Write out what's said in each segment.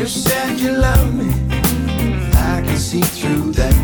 You said you love me. I can see through that.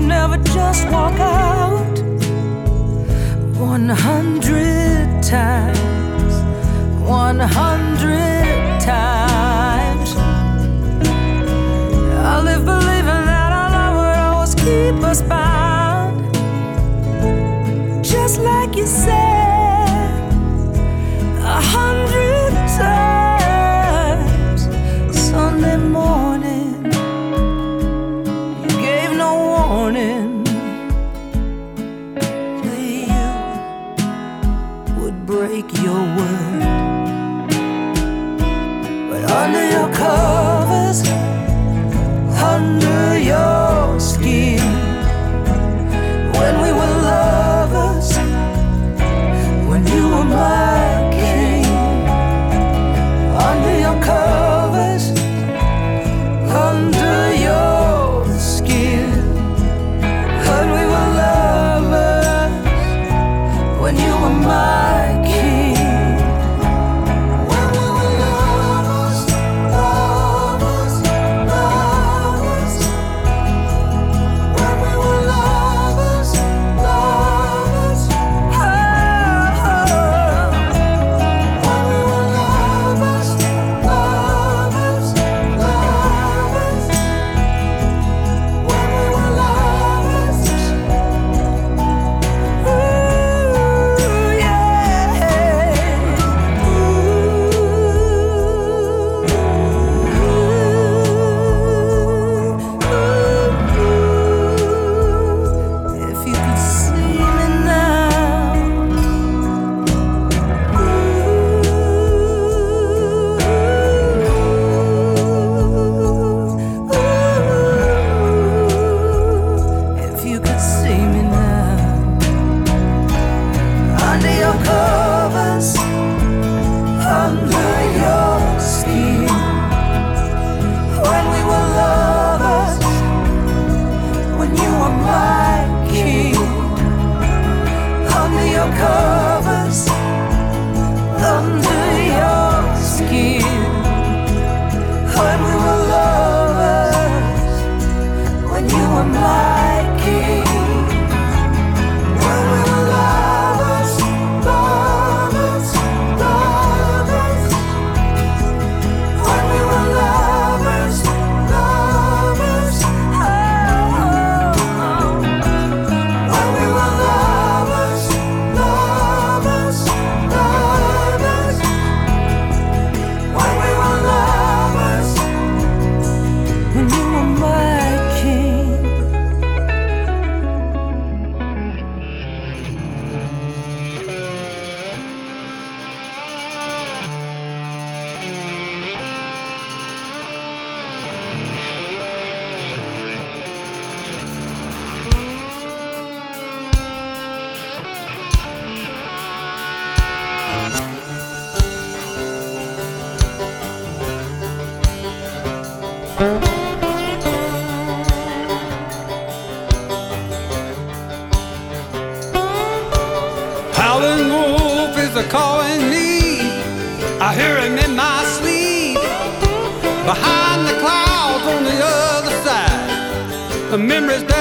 you never just walk out 100 times 100 times. I live believing that our love would always keep us bound. Just like you said a hundred times. cold. behind the clouds on the other side. The memories that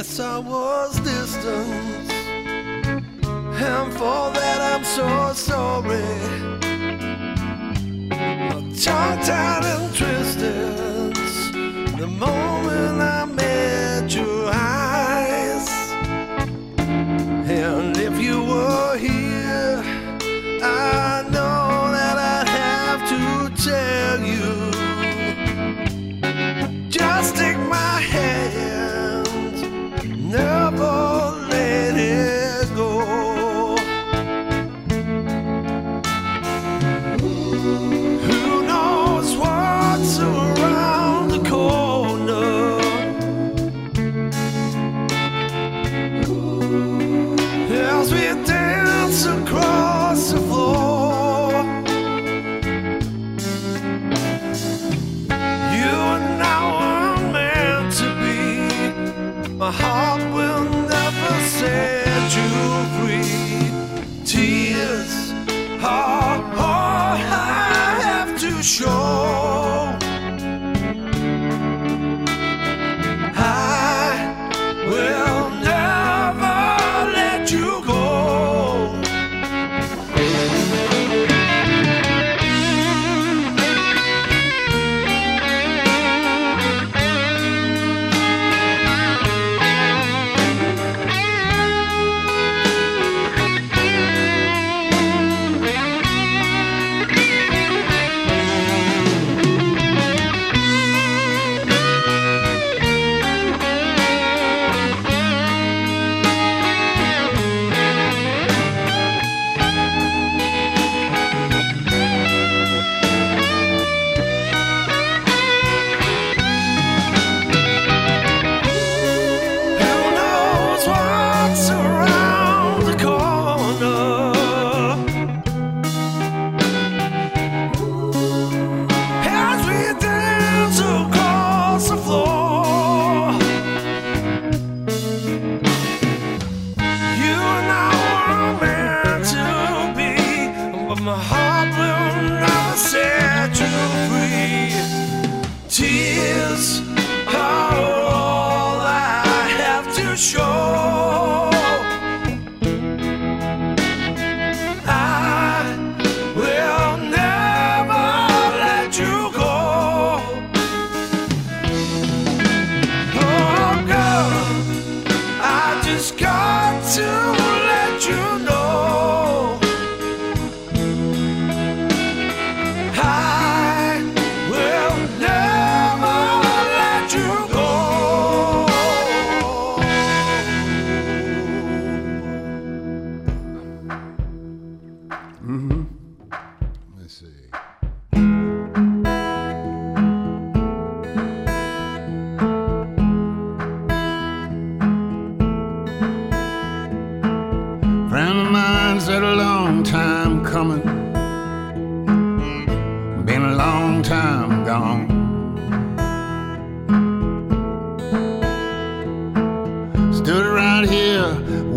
Yes, I was distant, and for that I'm so sorry. I'm tied and twisted the moment I met.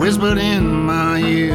whispered in my ear.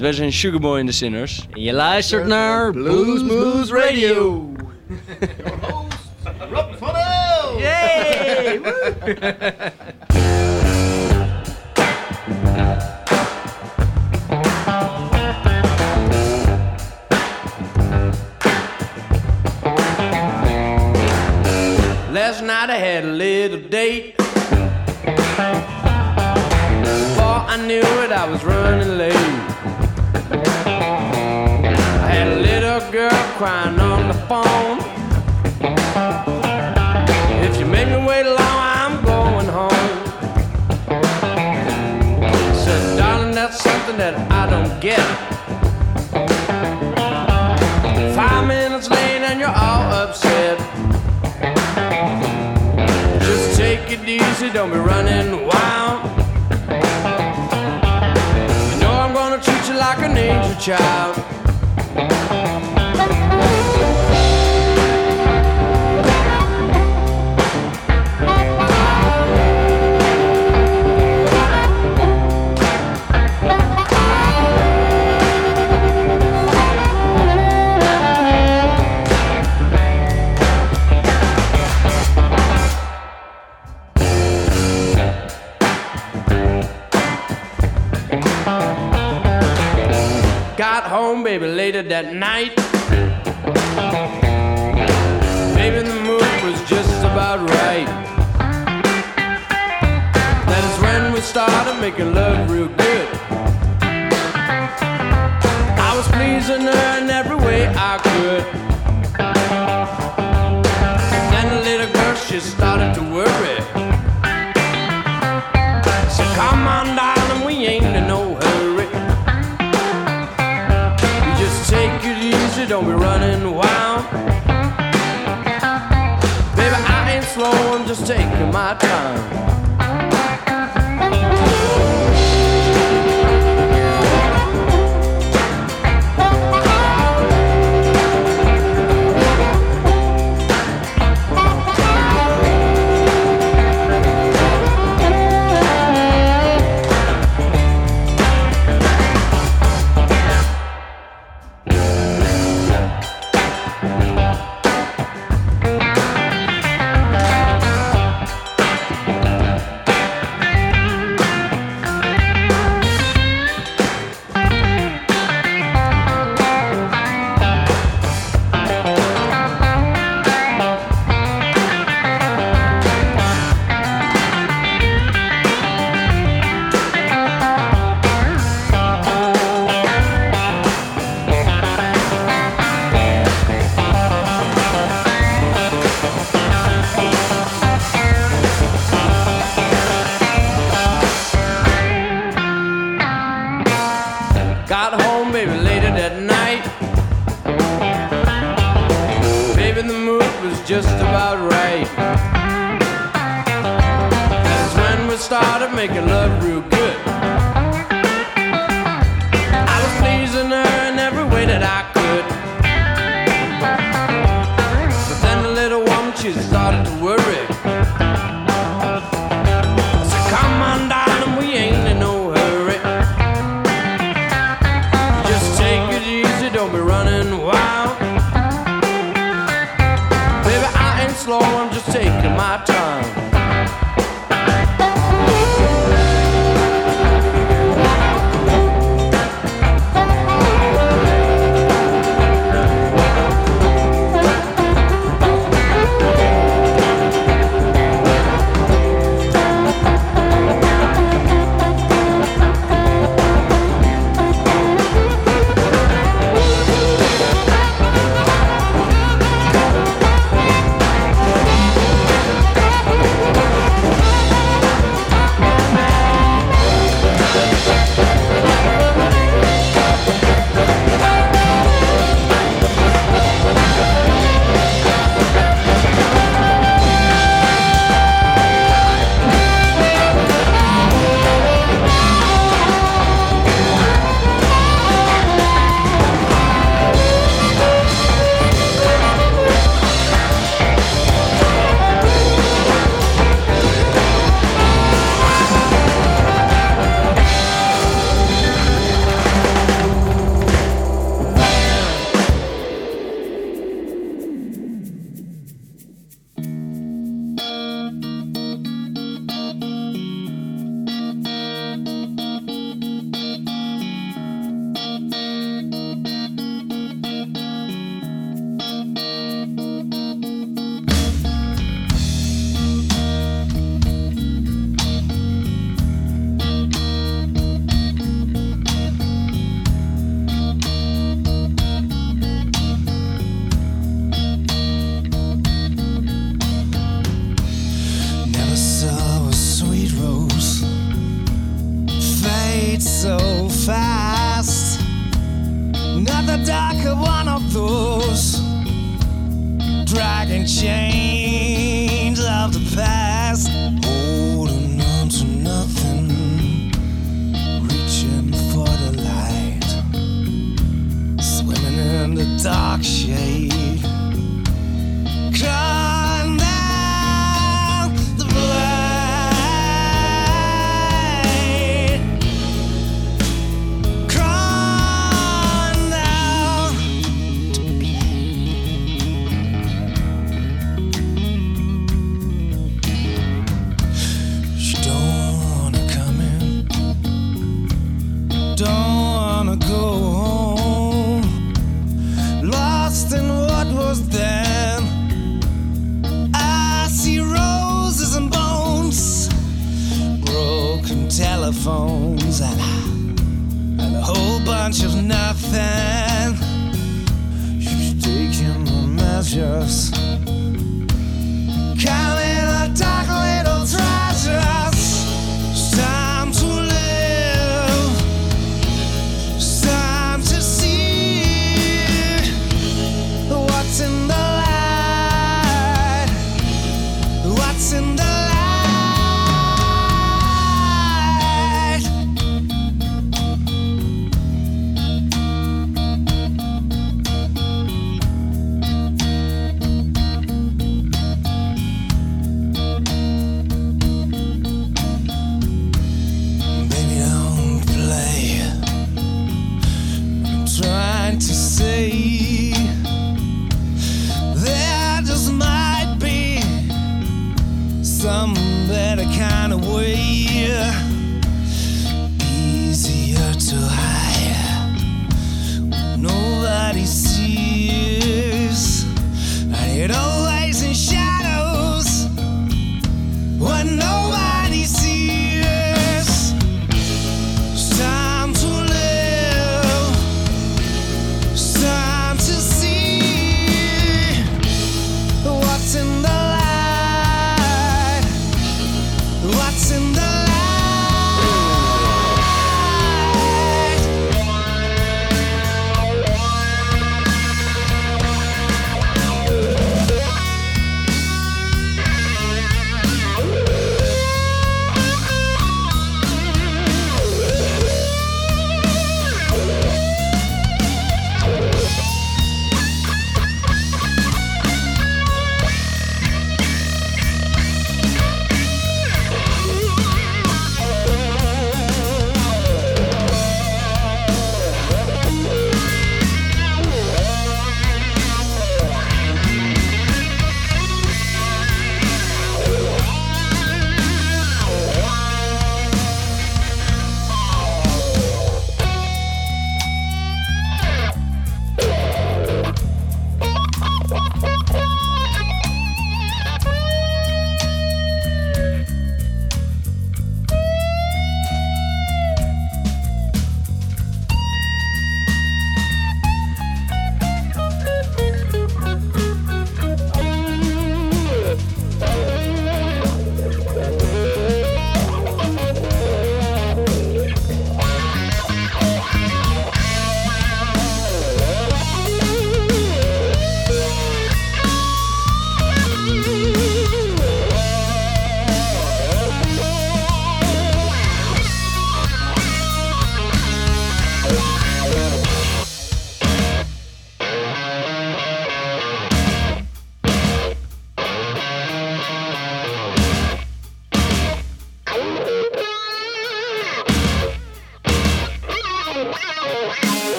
Alright, wij zijn Sugarboy in de Sinners. En je luistert naar Blues Moose Radio. Yay! Last night I had a little date. Before I knew it, I was running late. A little girl crying on the phone. If you make me wait long, I'm going home. Said, darling, that's something that I don't get. Five minutes late and you're all upset. Just take it easy, don't be running wild. You know I'm gonna treat you like an angel child. Got home, baby, later that night. Baby, the mood was just about right. That is when we started making love real good. I was pleasing her in every way I could. Then the little girl, she started to worry.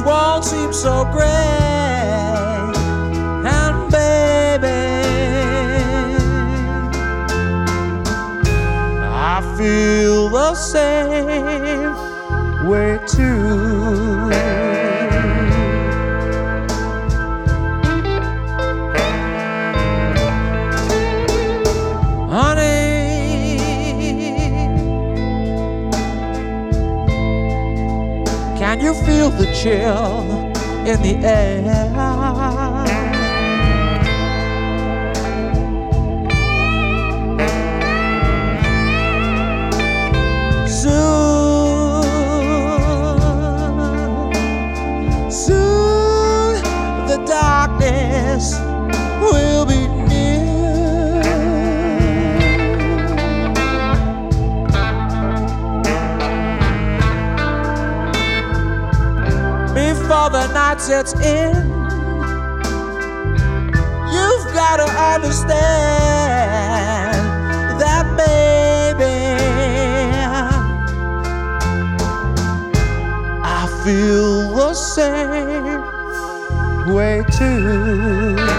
Things won't seem so great. And baby, I feel the same way too. Chill in the air? The night sets in. You've got to understand that, baby. I feel the same way too.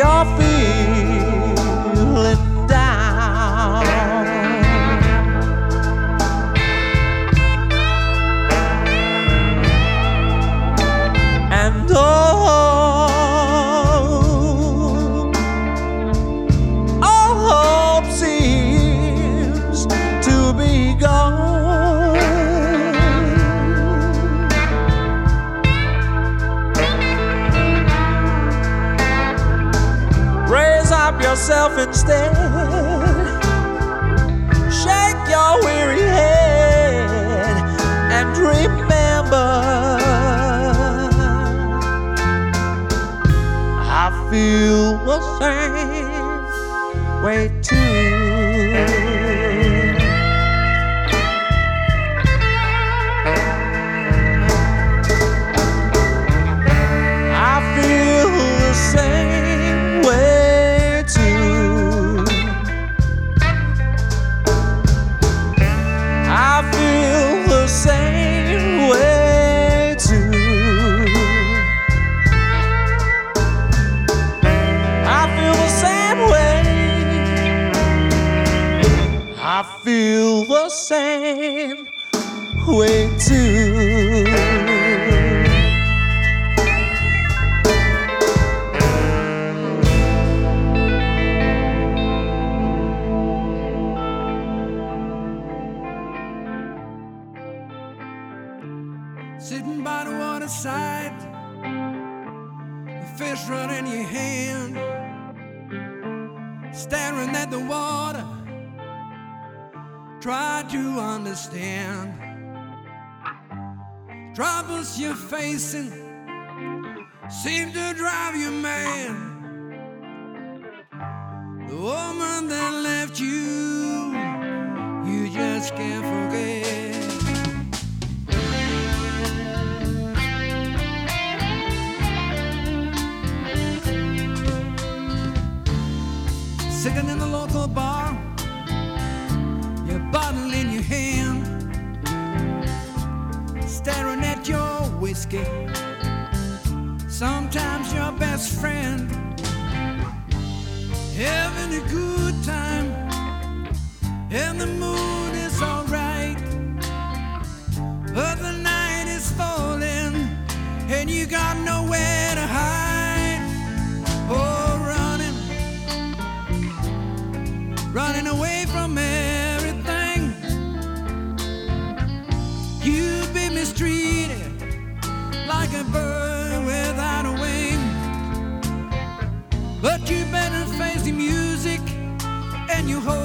your food. step. staring at the water, try to understand troubles you're facing seem to drive you mad. The woman that left you, you just can't forget. Sometimes your best friend having a good time, and the moon is alright, but the night is falling, and you got nowhere to hide. Oh, running, running away from it. you better face the music and you hold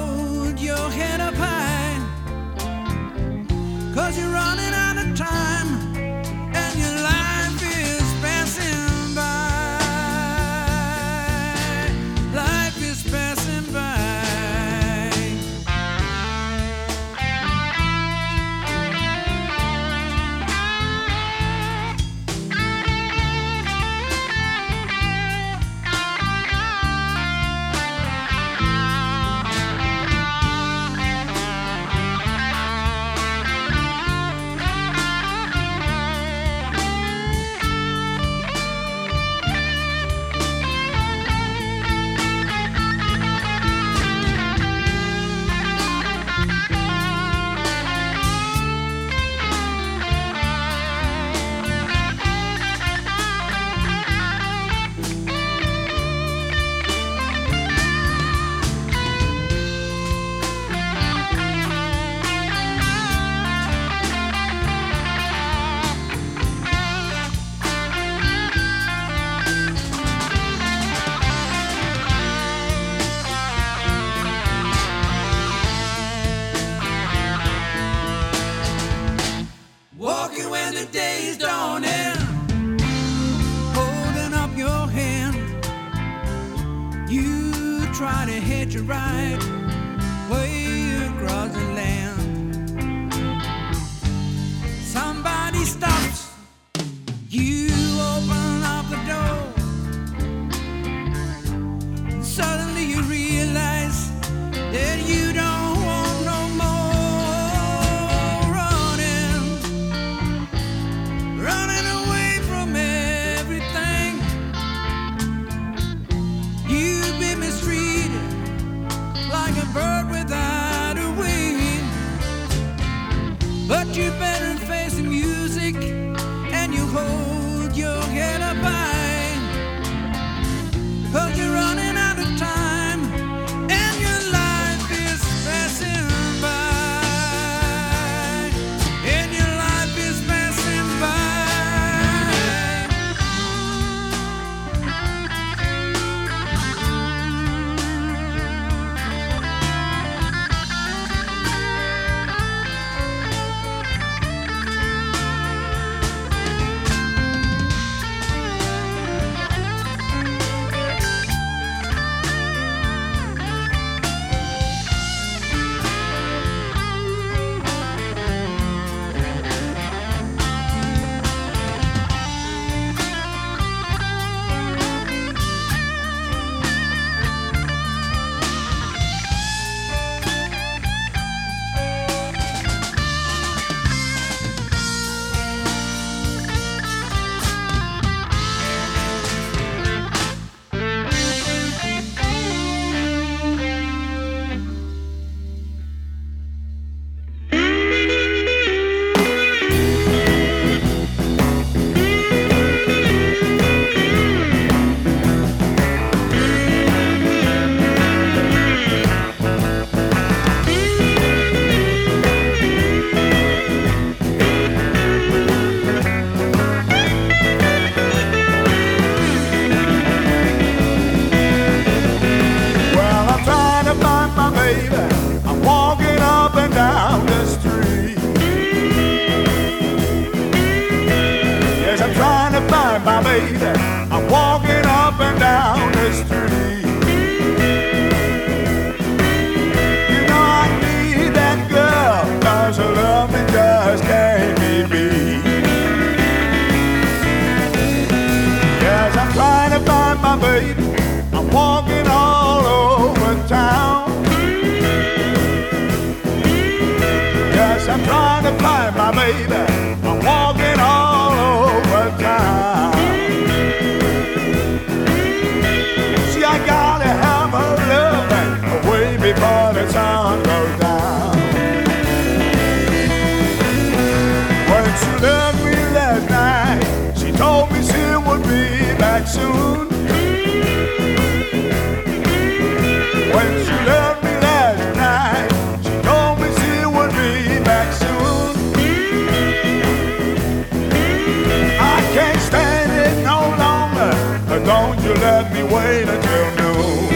me wait until noon.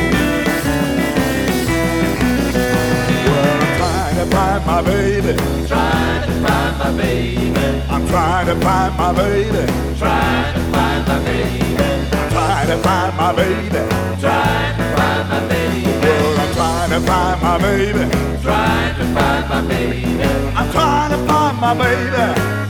Well, I'm trying to find my baby. Trying to find my baby. I'm trying to find my baby. Trying to find my baby. I'm trying to find my baby. Trying to find my baby. Well, I'm trying to find my baby. Trying to find my baby. I'm trying to find my baby.